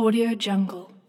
Audio Jungle.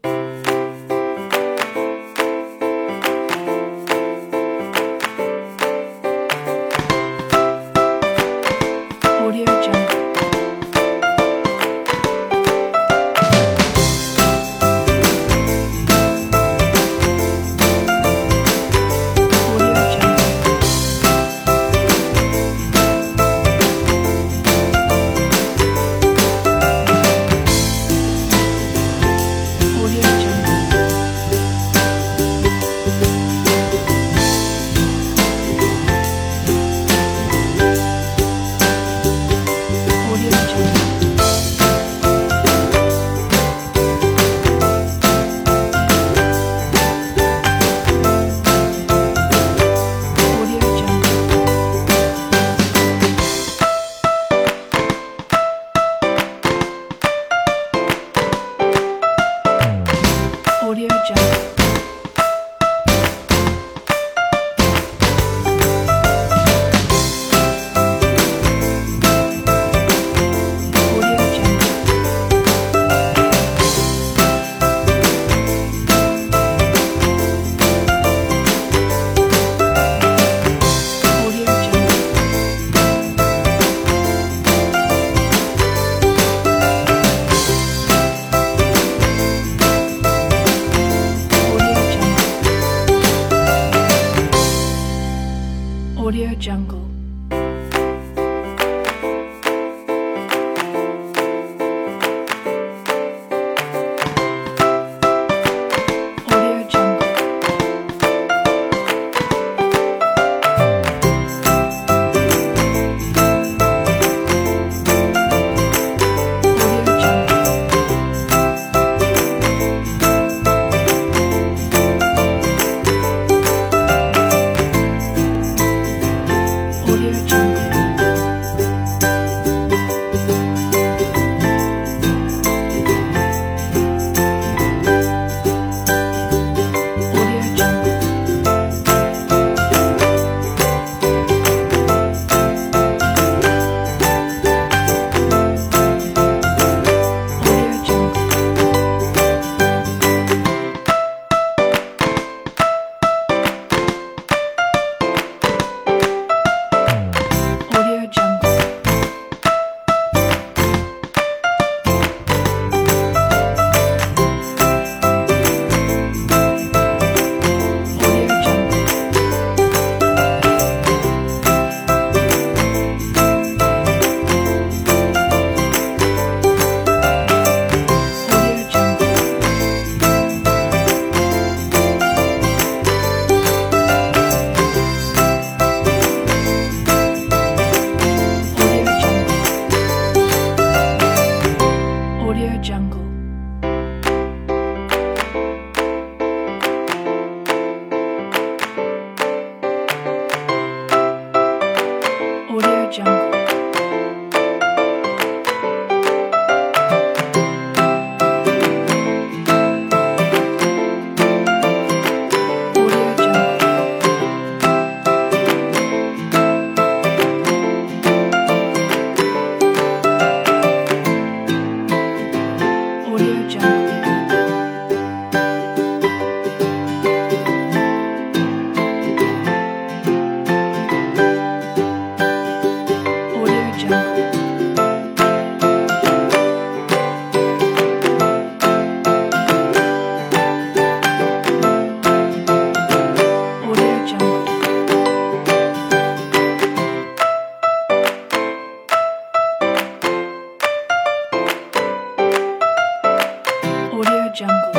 Audio Jungle. You. jungle.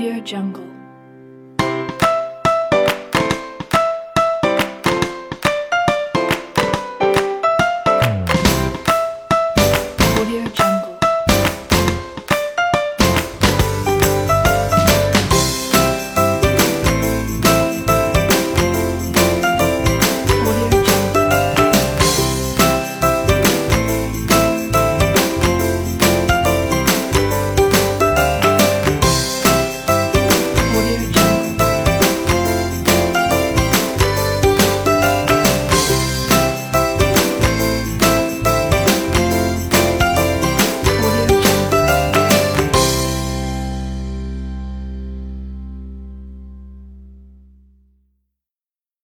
Audio Jungle.